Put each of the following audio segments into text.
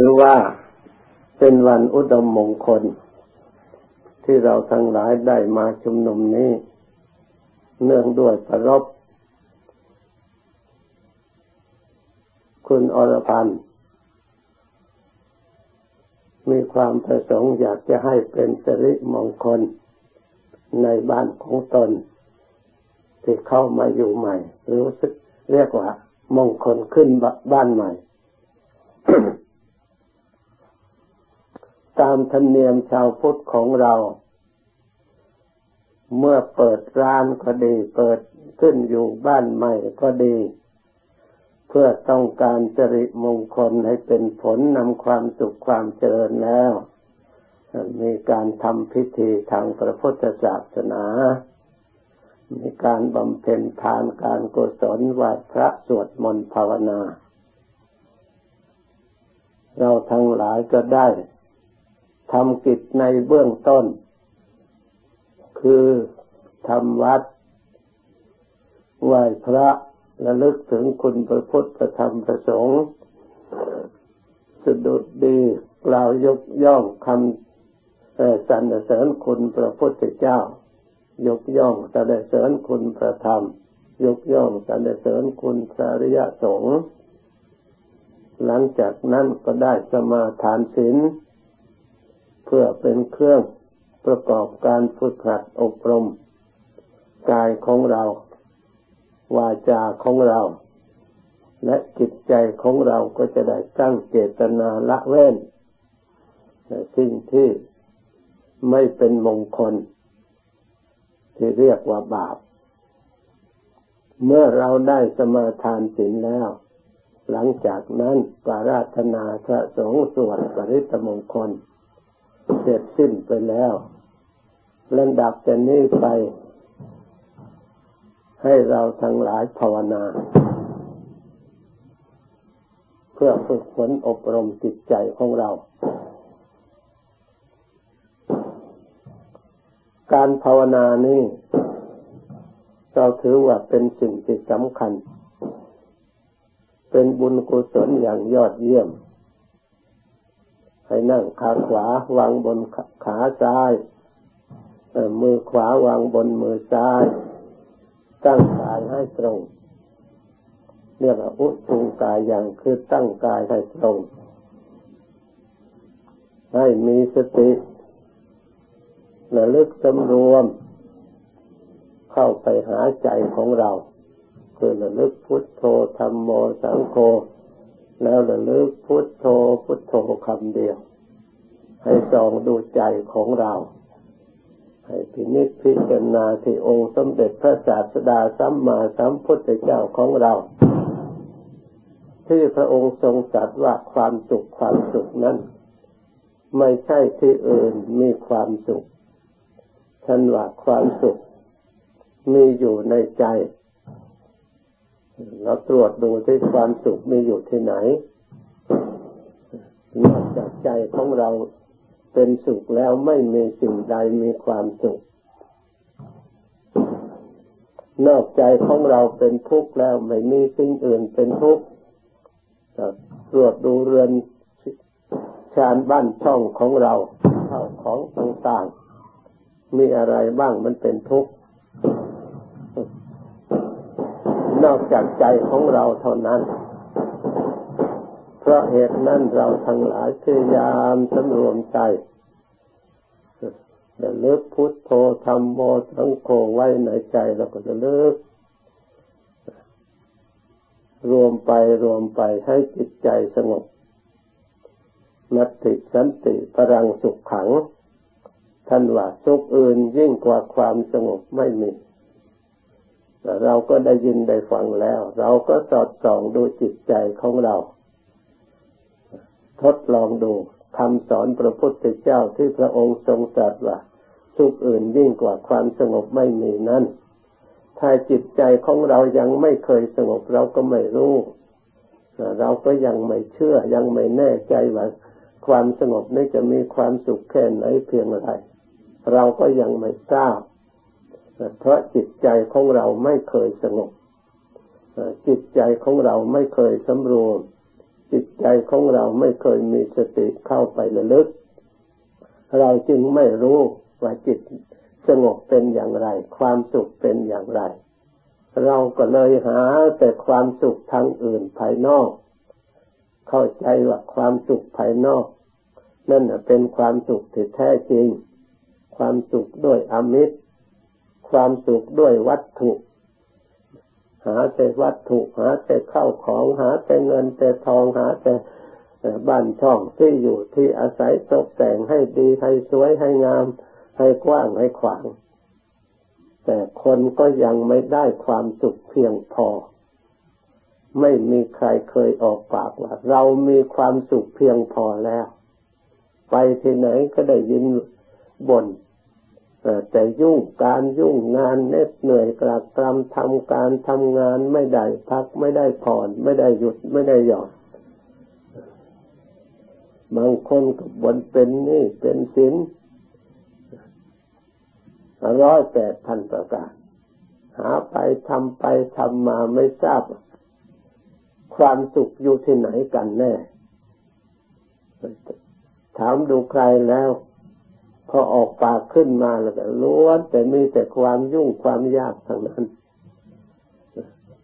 หรือว่าเป็นวันอุดมมงคล ที่เราทั้งหลายได้มาชุมนุมนี้ เนื่องด้วยประรบคุณอรพันธ์มีความประสงค์อยากจะให้เป็นสิริมงคล ในบ้านของตน ที่เข้ามาอยู่ใหม่ รู้สึกเรียกว่ามงคลขึ้นบ้านใหม่ ตามธรรมเนียมชาวพุทธของเรา เมื่อเปิดร้านก็ดี เปิดขึ้นอยู่บ้านใหม่ก็ดี เพื่อต้องการจริมงคลให้เป็นผลนำความสุขความเจริญแล้ว มีการทำพิธีทางพระพุทธศาสนา มีการบำเพ็ญทานการกุศลไหว้พระสวดมนต์ภาวนา เราทั้งหลายก็ได้ ทำกิจในเบื้องต้น คือทำวัดไหว้พระระลึกถึงคุณพระพุทธพระธรรมพระสงฆ์สดุดดีกล่าวยกย่องคำสรรเสริญคุณพระพุทธเจ้า ยกย่องสรรเสริญคุณพระธรรม ยกย่องสรรเสริญคุณพระริยสงฆ์หลังจากนั้นก็ได้สมาทานศีล เพื่อเป็นเครื่องประกอบการฝึกหัดอบรมกายของเรา วาจาของเรา และจิตใจของเราก็จะได้ตั้งเจตนาละเว้นสิ่งที่ไม่เป็นมงคล ที่เรียกว่าบาป เมื่อเราได้สมาทานศีลแล้ว หลังจากนั้นปาราธนาพระสงฆ์สวดปริตมงคล ร็จสิ้นไปแล้วลำดับแต่นี้ไป ให้เราทั้งหลายภาวนา เพื่อฝึกฝนอบรมจิตใจของเรา การภาวนานี้เราถือว่าเป็นสิ่งที่สำคัญ เป็นบุญกุศลอย่างยอดเยี่ยม ให้นั่งขาขวาวางบนขาซ้าย มือขวาวางบนมือซ้าย ตั้งกายให้ตรงเรียกว่าอุทุงกายอย่างคือตั้งกายให้ตรง ให้มีสติระลึกสำรวม เข้าไปหาใจของเรา คือระลึกพุทโธธรรมโมสังโฆ แล้วระลึกพุทโธพุทโธคำเดียว ให้ส่องดูใจของเรา ให้พินิจพิจารณาที่องค์สมเด็จพระศาสดาสัมมาสัมพุทธเจ้าของเรา ที่พระองค์ทรงตรัสว่าความสุขความสุขนั้น ไม่ใช่ที่อื่นมีความสุขท่านว่าความสุขมีอยู่ในใจ เราตรวจดูที่ความสุขมีอยู่ที่ไหนนอกจากใจของเราเป็นสุขแล้วไม่มีสิ่งใดมีความสุข นอกใจของเราเป็นทุกข์แล้วไม่มีสิ่งอื่นเป็นทุกข์ตรวจดูเรือนชานบ้านช่องของเราเข้าของต่างๆมีอะไรบ้างมันเป็นทุกข์ อกจากใจของเราเท่านั้น เพราะเหตุนั้นเราทั้งหลายพยายามสำรวมใจจะลิกพุทโธธรรมโมสังโฆไว้ในใจเราก็จะเลิกรวมไปรวมไปให้จิตใจสงบนัตติสันติพลังสุขขัง ท่านว่าสุขอื่นยิ่งกว่าความสงบไม่มี เราก็ได้ยินได้ฟังแล้ว เราก็สอดส่องดูจิตใจของเรา ทดลองดูคำสอนพระพุทธเจ้าที่พระองค์ทรงตรัสว่าสุขอื่นยิ่งกว่าความสงบไม่มีนั้น ถ้าจิตใจของเรายังไม่เคยสงบเราก็ไม่รู้ เราก็ยังไม่เชื่อยังไม่แน่ใจว่าความสงบนี้จะมีความสุขแค่ไหนเพียงไร เราก็ยังไม่ทราบ เพราะจิตใจของเราไม่เคยสงบจิตใจของเราไม่เคยสำรวม จิตใจของเราไม่เคยมีสติเข้าไประลึก เราจึงไม่รู้ว่าจิตสงบเป็นอย่างไร ความสุขเป็นอย่างไร เราก็เลยหาแต่ความสุขทางอื่นภายนอก เข้าใจว่าความสุขภายนอก นั่นเป็นความสุขที่แท้จริง ความสุขด้วยอมิตร ความสุขด้วยวัตถุ หาแต่วัตถุหาแต่เข้าของหาแต่เงินแต่ทองหาแต่บ้านช่องที่อยู่ที่อาศัยตกแต่งให้ดีให้สวยให้งาม ให้กว้างให้ขวาง แต่คนก็ยังไม่ได้ความสุขเพียงพอ ไม่มีใครเคยออกปากว่า เรามีความสุขเพียงพอแล้ว ไปที่ไหนก็ได้ยินบ่น แต่ยุ่งการยุ่งงานเน็ดเหนื่อยกลับกรำทำการทำงานไม่ได้พักไม่ได้ผ่อน ไม่ได้หยุดไม่ได้หย่อนบางคนก็บ่นเป็นนี่เป็นสินร้อยแปดพันประการ หาไปทำไปทำมาไม่ทราบ ความสุขอยู่ที่ไหนกันแน่ ถามดูใครแล้ว พอออกปากขึ้นมาแล้วก็ล้วนแต่มีแต่ความยุ่งความยากทั้งนั้น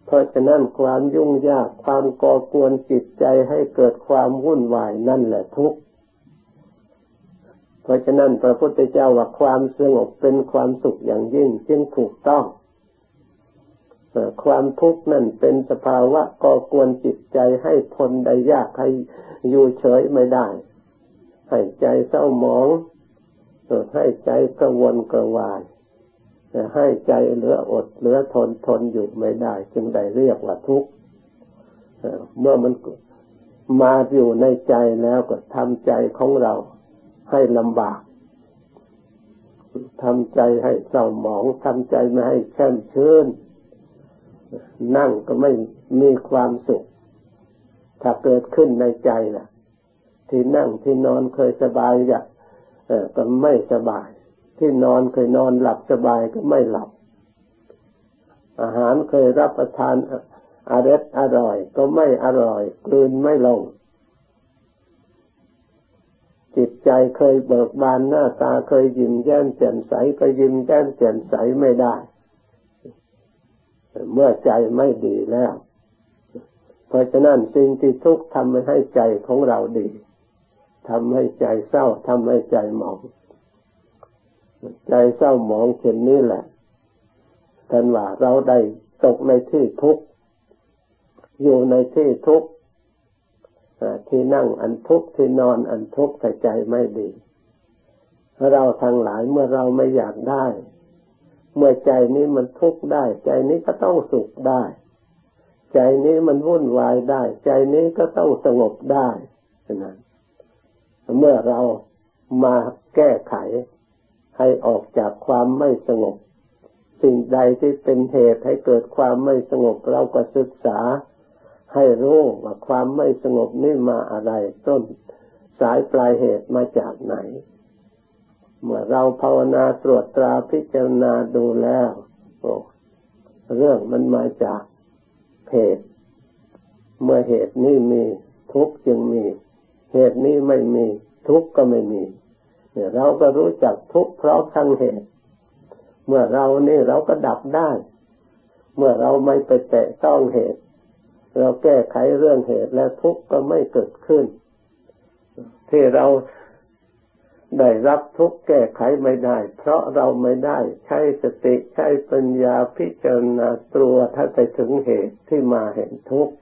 เพราะฉะนั้นความยุ่งยากความก่อกวนจิตใจให้เกิดความวุ่นวายนั่นแหละทุกข์เพราะฉะนั้นพระพุทธเจ้าว่าความสงบเป็นความสุขอย่างยิ่งจึงถูกต้องความทุกข์นั่นเป็นสภาวะก่อกวนจิตใจให้ทนได้ยากให้อยู่เฉยไม่ได้ให้ใจเศร้าหมอง ให้ใจกระวนกระวายให้ใจเหลืออดเหลือทนทนอยู่ไม่ได้ จึงได้เรียกว่าทุกข์เมื่อมันมาอยู่ในใจแล้วก็ทำใจของเราให้ลำบากทำใจให้เศร้าหมองทำใจไม่ให้แช่มชื่น นั่งก็ไม่มีความสุข ถ้าเกิดขึ้นในใจล่ะ ที่นั่งที่นอนเคยสบายอยาก ก็ไม่สบาย ที่นอนเคยนอนหลับสบายก็ไม่หลับ อาหารเคยรับประทานอร่อยอร่อย ก็ไม่อร่อย กลืนไม่ลง จิตใจเคยเบิกบานหน้าตาเคยยิ้มแย้มแจ่มใสก็ยิ้มแย้มแจ่มใสไม่ได้ เมื่อใจไม่ดีแล้ว เพราะฉะนั้นสิ่งที่ทุกข์ทำให้ใจของเราดี ทำให้ใจเศร้าทำให้ใจหมอง ใจเศร้าหมองเช่นนี้แหละท่านว่าเราได้ตกในที่ทุกข์อยู่ในที่ทุกข์ที่นั่งอันทุกข์ที่นอนอันทุกข์แต่ใจไม่ดีเราทั้งหลายเมื่อเราไม่อยากได้ เมื่อใจนี้มันทุกข์ได้ ใจนี้ก็ต้องสุขได้ ใจนี้มันวุ่นวายได้ ใจนี้ก็ต้องสงบได้ฉะนั้น เมื่อเรามาแก้ไขให้ออกจากความไม่สงบ สิ่งใดที่เป็นเหตุให้เกิดความไม่สงบเราก็ศึกษา ให้รู้ว่าความไม่สงบนี่มาอะไร ต้นสายปลายเหตุมาจากไหน เมื่อเราภาวนาตรวจตราพิจารณาดูแล้วเรื่องมันมาจากเหตุ เมื่อเหตุนี้มีทุกจึงมี เหตุนี้ไม่มีทุกก็ไม่มีเนี่ยเราก็รู้จักทุกเพราะทั้งเหตุ เมื่อเรานี่เราก็ดับได้ เมื่อเราไม่ไปแตะต้องเหตุ เราแก้ไขเรื่องเหตุและทุกข์ก็ไม่เกิดขึ้น ที่เราได้รับทุกข์แก้ไขไม่ได้ เพราะเราไม่ได้ใช้สติใช้ปัญญาพิจารณาตัวถ้าไปถึงเหตุที่มาเห็นทุกข์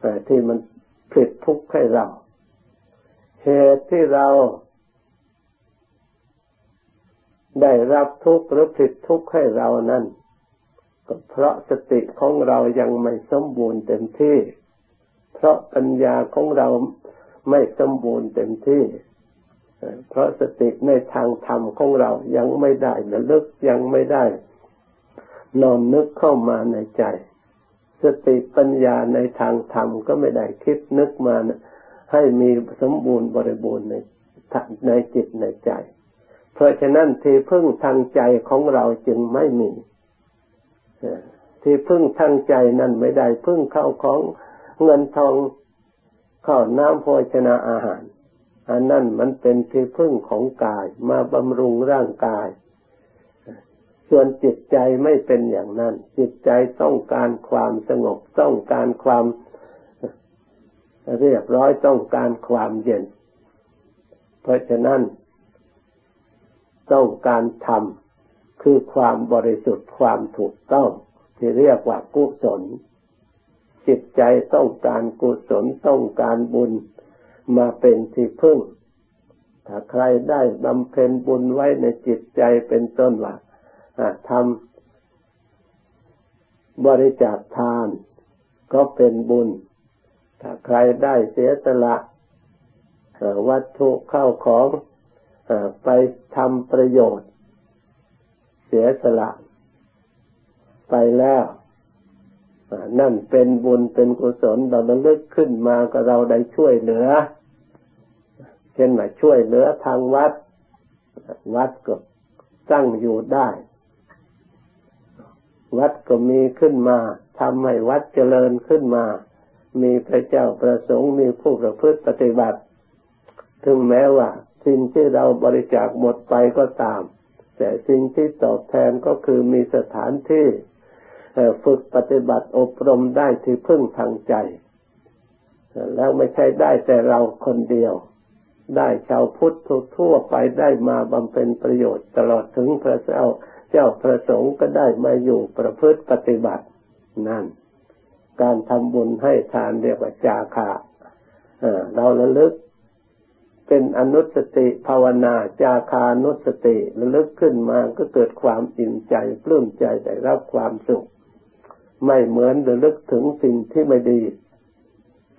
แต่ที่มันผิดทุกข์ให้เรา เหตุที่เราได้รับทุกข์หรือผิดทุกข์ให้เรานั้นก็เพราะสติของเรายังไม่สมบูรณ์เต็มที่ เพราะปัญญาของเราไม่สมบูรณ์เต็มที่ เพราะสติในทางธรรมของเรายังไม่ได้ระลึกยังไม่ได้นอนนึกเข้ามาในใจ สติปัญญาในทางธรรมก็ไม่ได้คิดนึกมานะ ให้มีสมบูรณ์บริบูรณ์ในในจิตในใจ เพราะฉะนั้นที่พึ่งทางใจของเราจึงไม่มีที่พึ่งทางใจนั่นไม่ได้พึ่งเข้าของเงินทองข้าวน้ำโภชนาอาหาร อันนั้นมันเป็นที่พึ่งของกายมาบำรุงร่างกาย ส่วนจิตใจไม่เป็นอย่างนั้น จิตใจต้องการความสงบต้องการความ เรียบร้อยต้องการความเย็น เพราะฉะนั้น ต้องการทำคือความบริสุทธิ์ความถูกต้อง ที่เรียกว่ากุศล จิตใจต้องการกุศลต้องการบุญมาเป็นที่พึ่ง ถ้าใครได้บำเพ็ญบุญไว้ในจิตใจเป็นต้นว่าทำบริจาคทานก็เป็นบุญ ถ้าใครได้เสียสละวัตถุเข้าของไปทำประโยชน์ เสียสละ ไปแล้วนั่นเป็นบุญเป็นกุศลเราระลึกขึ้นมาก็เราได้ช่วยเหลือ เช่นว่าช่วยเหลือทางวัด วัดก็ตั้งอยู่ได้ วัดก็มีขึ้นมาทำให้วัดเจริญขึ้นมา มีพระเจ้าประสงค์มีผู้ประพฤติปฏิบัติ ถึงแม้ว่า สิ่งที่เราบริจาคหมดไปก็ตาม แต่สิ่งที่ตอบแทนก็คือมีสถานที่ฝึกปฏิบัติอบรมได้ที่พึ่งทางใจ แล้วไม่ใช่ได้แต่เราคนเดียว ได้ชาวพุทธทั่วไปได้มาบำเพ็ญประโยชน์ ตลอดถึงพระเจ้าเจ้าประสงค์ก็ได้มาอยู่ประพฤติปฏิบัตินั่น การทำบุญให้ทานเรียกว่าจาคะเราระลึกเป็นอนุสติภาวนาจาคานุสติระลึกขึ้นมาก็เกิดความอิ่มใจปลื้มใจได้รับความสุข ไม่เหมือนระลึกถึงสิ่งที่ไม่ดี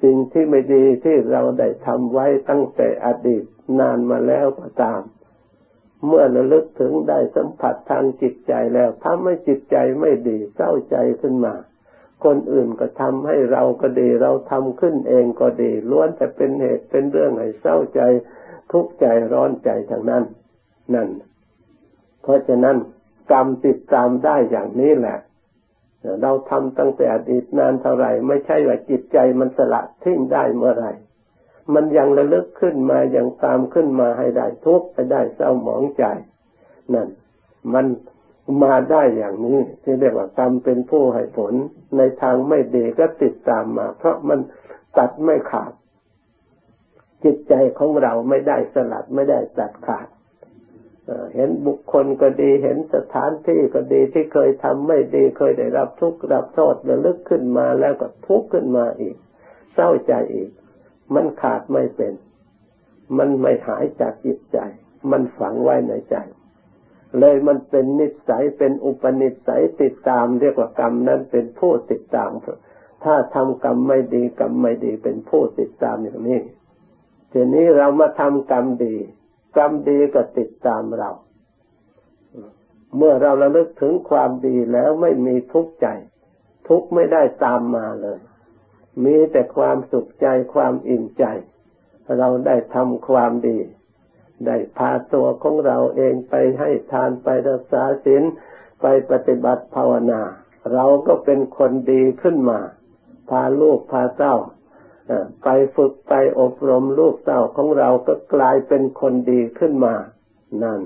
สิ่งที่ไม่ดีที่เราได้ทำไว้ตั้งแต่อดีตนานมาแล้วก็ตาม เมื่อระลึกถึงได้สัมผัสทางจิตใจแล้วทำให้จิตใจไม่ดีเศร้าใจขึ้นมา คนอื่นก็ทำให้เราก็ดี เราทำขึ้นเองก็ดี ล้วนแต่เป็นเหตุเป็นเรื่องให้เศร้าใจ ทุกข์ใจร้อนใจทางนั้น นั่น เพราะฉะนั้นกรรมติดตามได้อย่างนี้แหละ เราทำตั้งแต่อดีตนานเท่าไหร่ ไม่ใช่ว่าจิตใจมันสละทิ้งได้เมื่อไหร่มันยังระลึกขึ้นมายังตามขึ้นมาให้ได้ทุกข์ให้ได้เศร้าหมองใจ นั่น มัน มาได้อย่างนี้ ที่เรียกว่ากรรมเป็นผู้ให้ผลในทางไม่ดีก็ติดตามมา เพราะมันตัดไม่ขาด จิตใจของเราไม่ได้สลัดไม่ได้ตัดขาดเห็นบุคคลก็ดีเห็นสถานที่ก็ดีที่เคยทำไม่ดีเคยได้รับทุกข์รับโทษระลึกขึ้นมาแล้วก็ทุกข์ขึ้นมาอีก เศร้าใจอีก มันขาดไม่เป็น มันไม่หายจากจิตใจ มันฝังไว้ในใจ เลยมันเป็นนิสัยเป็นอุปนิสัยติดตามเรียกว่ากรรมนั้นเป็นผู้ติดตาม ถ้าทำกรรมไม่ดีกรรมไม่ดีเป็นผู้ติดตามอย่างนี้ทีนี้เรามาทำกรรมดี กรรมดีก็ติดตามเรา เมื่อเราระลึกถึงความดีแล้วไม่มีทุกข์ใจ ทุกข์ไม่ได้ตามมาเลย มีแต่ความสุขใจความอิ่มใจ เราได้ทำความดี ได้พาตัวของเราเองไปให้ทานไปรักษาศีลไปปฏิบัติภาวนา เราก็เป็นคนดีขึ้นมา พาลูกพาเต้าไปฝึกไปอบรมลูกเต้าของเราก็กลายเป็นคนดีขึ้นมา นั่น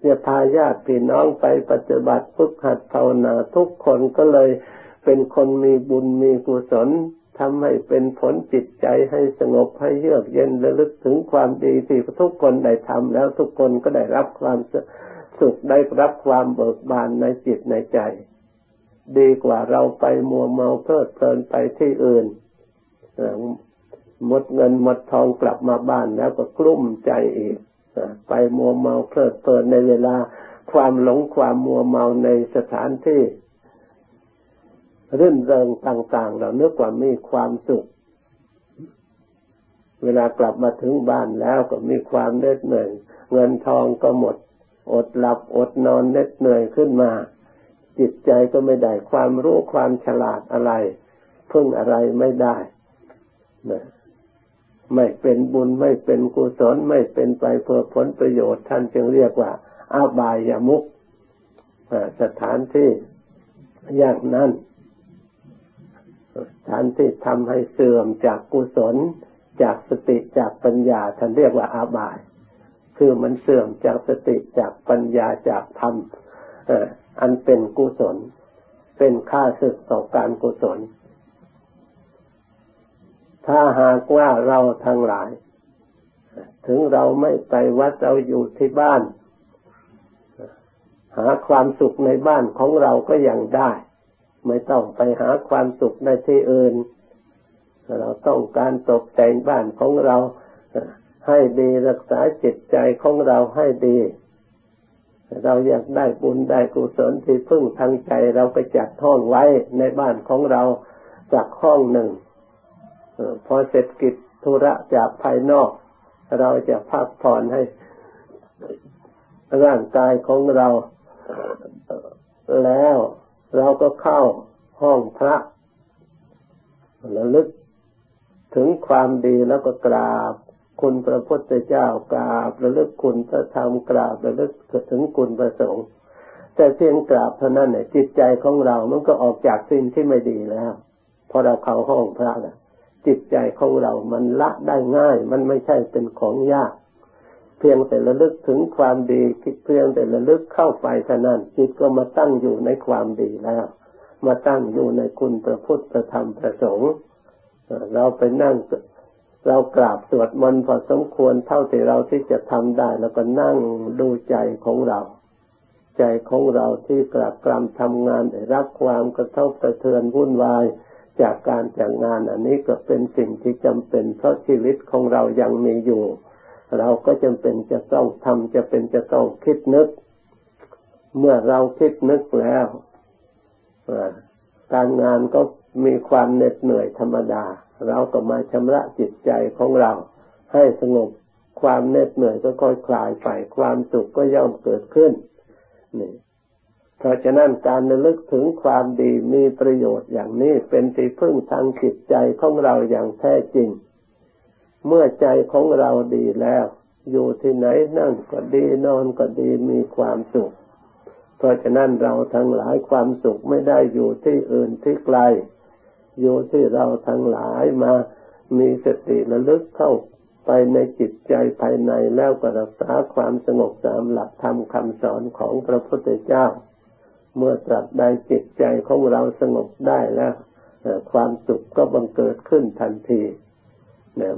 เนี่ยพาญาติพี่น้องไปปฏิบัติฝึกหัดภาวนาทุกคนก็เลยเป็นคนมีบุญมีกุศล ทำให้เป็นผลจิตใจให้สงบให้เยือกเย็นระลึกถึงความดีที่ทุกคนได้ทำแล้วทุกคนก็ได้รับความสุขได้รับความเบิกบานในจิตในใจ ดีกว่าเราไปมัวเมาเพลิดเพลินไปที่อื่นหมดเงินหมดทองกลับมาบ้านแล้วก็กลุ้มใจอีกไปมัวเมาเพลิดเพลินในเวลา ความหลงความมัวเมาในสถานที่ รื่นเริงต่าง ๆ เราเนื้อกว่ามีความสุข เวลากลับมาถึงบ้านแล้วก็มีความเหน็ดเหนื่อยเงินทองก็หมด อดหลับอดนอนเหน็ดเหนื่อยขึ้นมา จิตใจก็ไม่ได้ความรู้ความฉลาดอะไร พึ่งอะไรไม่ได้ไม่เป็นบุญไม่เป็นกุศลไม่เป็นไปเพื่อผลประโยชน์ท่านจึงเรียกว่า อาบายามุกสถานที่อย่างนั้น ฐานที่ทำให้เสื่อมจากกุศล จากสติจากปัญญาท่านเรียกว่าอาบาย คือมันเสื่อมจากสติจากปัญญาจากธรรมอันเป็นกุศล เป็นค่าศึกต่อการกุศล ถ้าหากว่าเราทั้งหลาย ถึงเราไม่ไปวัดเราอยู่ที่บ้าน หาความสุขในบ้านของเราก็ยังได้ ไม่ต้องไปหาความสุขในที่อื่น เราต้องการตกแต่งบ้านของเราให้ดีรักษาจิตใจของเราให้ดี เราอยากได้บุญได้กุศลที่พึ่งทางใจเราไปจัดห้องไว้ในบ้านของเราจากห้องหนึ่งพอเสร็จกิจธุระจากภายนอก เราจะพักผ่อนให้ร่างกายของเราแล้ว เราก็เข้าห้องพระระลึกถึงความดีแล้วก็กราบ คุณพระพุทธเจ้ากราบ ระลึกคุณพระธรรมกราบ ระลึกถึงคุณพระสงฆ์แต่เพียงกราบเท่านั้นเนี่ยจิตใจของเรา มันก็ออกจากสิ่งที่ไม่ดีแล้วพอเราเข้าห้องพระนะจิตใจของเรา มันละได้ง่าย มันไม่ใช่เป็นของยาก พียงแต่ระลึกถึงความดีเพียงแต่ระลึกเข้าไปเท่านั้นจิตก็มาตั้งอยู่ในความดีแล้ว มาตั้งอยู่ในคุณพระพุทธพระธรรมพระสงฆ์เราไปนั่งเรากราบสวดมนต์พอสมควรเท่าที่เราที่จะทำได้ แล้วก็นั่งดูใจของเรา ใจของเราที่กราบกรำทำงานได้รับความกระทบกระเทือนวุ่นวายจากการจากงานอันนี้ก็เป็นสิ่งที่จำเป็นเพราะชีวิตของเรายังมีอยู่ เราก็จำเป็นจะต้องทำจะเป็นจะต้องคิดนึก เมื่อเราคิดนึกแล้วการงานก็มีความเหน็ดเหนื่อยธรรมดา เราก็มาชำระจิตใจของเรา ให้สงบความเหน็ดเหนื่อยก็ค่อยคลายไปความสุขก็ย่อมเกิดขึ้นนี่เพราะฉะนั้นการระลึกถึงความดีมีประโยชน์อย่างนี้เป็นที่พึ่งทางจิตใจของเราอย่างแท้จริง เมื่อใจของเราดีแล้ว อยู่ที่ไหนนั่งก็ดีนอนก็ดีมีความสุข เพราะฉะนั้นเราทั้งหลายความสุขไม่ได้อยู่ที่อื่นที่ไกล อยู่ที่เราทั้งหลายมามีสติระลึกเข้าไปในจิตใจภายในแล้วก็รักษาความสงบตามหลักธรรมคำสอนของพระพุทธเจ้า เมื่อตรัสใดจิตใจของเราสงบได้แล้ว ความสุขก็บังเกิดขึ้นทันที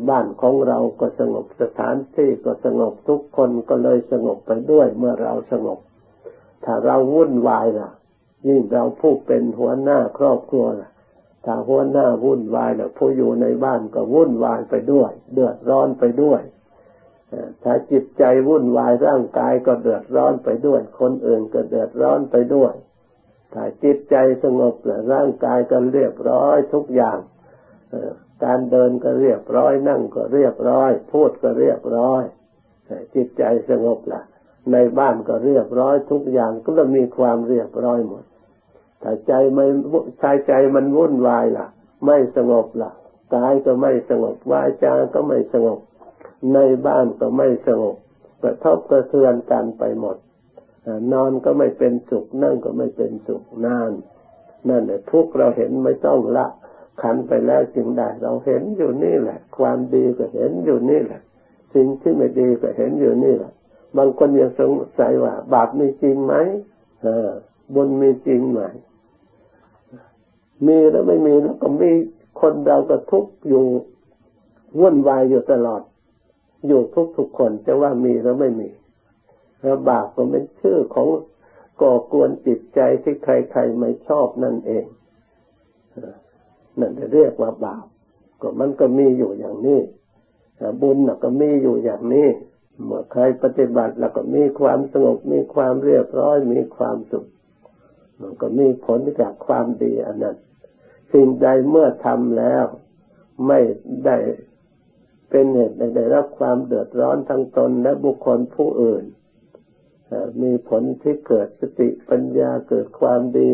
บ้านของเราก็สงบสถานที่ก็สงบทุกคนก็เลยสงบไปด้วยเมื่อเราสงบ ถ้าเราวุ่นวายล่ะ ยิ่งเราผู้เป็นหัวหน้าครอบครัวล่ะถ้าหัวหน้าวุ่นวายแล้วผู้อยู่ในบ้านก็วุ่นวายไปด้วย เดือดร้อนไปด้วยถ้าจิตใจวุ่นวายร่างกายก็เดือดร้อนไปด้วย คนอื่นก็เดือดร้อนไปด้วย ถ้าจิตใจสงบแล้วร่างกายก็เรียบร้อยทุกอย่าง การเดินก็เรียบร้อย นั่งก็เรียบร้อย พูดก็เรียบร้อยจิตใจสงบละในบ้านก็เรียบร้อยทุกอย่างก็จะมีความเรียบร้อยหมดถ้าใจไม่ชายใจมันวุ่นวายล่ะ ไม่สงบล่ะกายก็ไม่สงบวาจาก็ไม่สงบ ในบ้านก็ไม่สงบกระทบกระเทือนกันไปหมดนอนก็ไม่เป็นสุขนั่งก็ไม่เป็นสุขนาน นั่นแหละทุกเราเห็นไม่ต้องละ ขันไปแล้วจึงได้ เราเห็นอยู่นี่แหละ ความดีก็เห็นอยู่นี่แหละ สิ่งที่ไม่ดีก็เห็นอยู่นี่แหละ บางคนยังสงสัยว่า บาปมีจริงไหมบุญมีจริงไหมมีแล้วไม่มีแล้วก็มีคนเราก็ทุกอยู่วุ่นวายอยู่ตลอด อยู่ทุกทุกคนจะว่ามีแล้วไม่มีแล้วบาปก็เป็นชื่อของก่อกวนจิตใจที่ใครๆไม่ชอบนั่นเอง นั่นจะเรียกว่าบาปก็มันก็มีอยู่อย่างนี้บุญก็มีอยู่อย่างนี้เมื่อใครปฏิบัติแล้วก็มีความสงบมีความเรียบร้อยมีความสุขมันก็มีผลจากความดีอันนั้นสิ่งใดเมื่อทำแล้ว ไม่ได้เป็นเหตุได้รับความเดือดร้อนทั้งตนและบุคคลผู้อื่น มีผลที่เกิดสติปัญญาเกิดความดี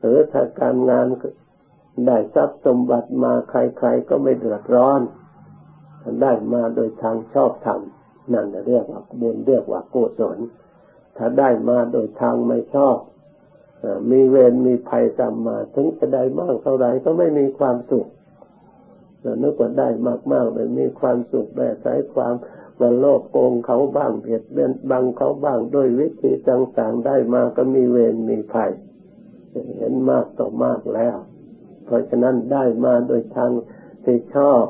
หรือถ้าการงาน ได้ทรัพย์สมบัติมาใครๆก็ไม่เดือดร้อนได้มาโดยทางชอบธรรมนั่นเรียกว่าบุญเรียกว่ากุศลถ้าได้มาโดยทางไม่ชอบมีเวรมีภัยตามมา ถึงจะได้มากเท่าไรก็ไม่มีความสุขนึกว่าได้มากๆเลยมีความสุขแบบใช้ความว่าโลภโกงเขาบ้างเบียดเบียนบังเขาบ้างด้วยวิธีต่างๆได้มาก็มีเวรมีภัย เห็นมากต่อมากแล้ว ราะฉะนั้นได้มาโดยทางที่ชอบ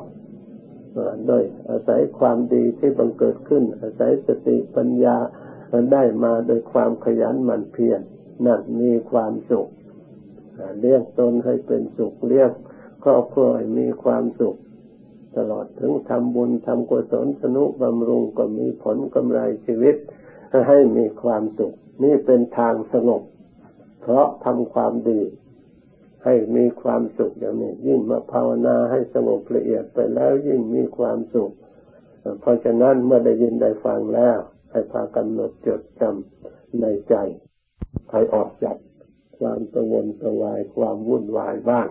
โดยอาศัยความดีที่บังเกิดขึ้น อาศัยสติปัญญาได้มาโดยความขยันหมั่นเพียรนั่นมีความสุขเลี้ยงตนให้เป็นสุขเลี้ยงครอบครัวให้มีความสุข ตลอดถึงทำบุญทำกุศลสนุบำรุงก็มีผลกำไรชีวิต ให้มีความสุข นี่เป็นทางสงบเพราะทำความดี ให้มีความสุขอย่างนี้ยิ่งมาภาวนาให้สงบละเอียดไปแล้วยิ่งมีความสุข เพราะฉะนั้นเมื่อได้ยินได้ฟังแล้ว ให้พากำหนดจดจำในใจให้ออกจากความตะวนตะวายความวุ่นวายบ้าง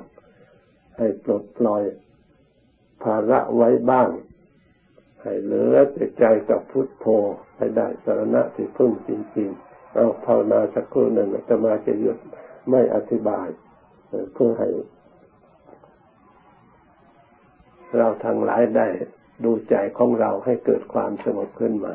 ให้ปลดปล่อยภาระไว้บ้าง ให้เหลือแต่ใจกับพุทโธให้ได้สารณะที่พึ่งจริง ๆ เอาภาวนาสักครู่หนึ่งจะมาจะหยุดไม่อธิบาย เพื่อให้เราทั้งหลายได้ดูใจของเราให้เกิดความสงบขึ้นมา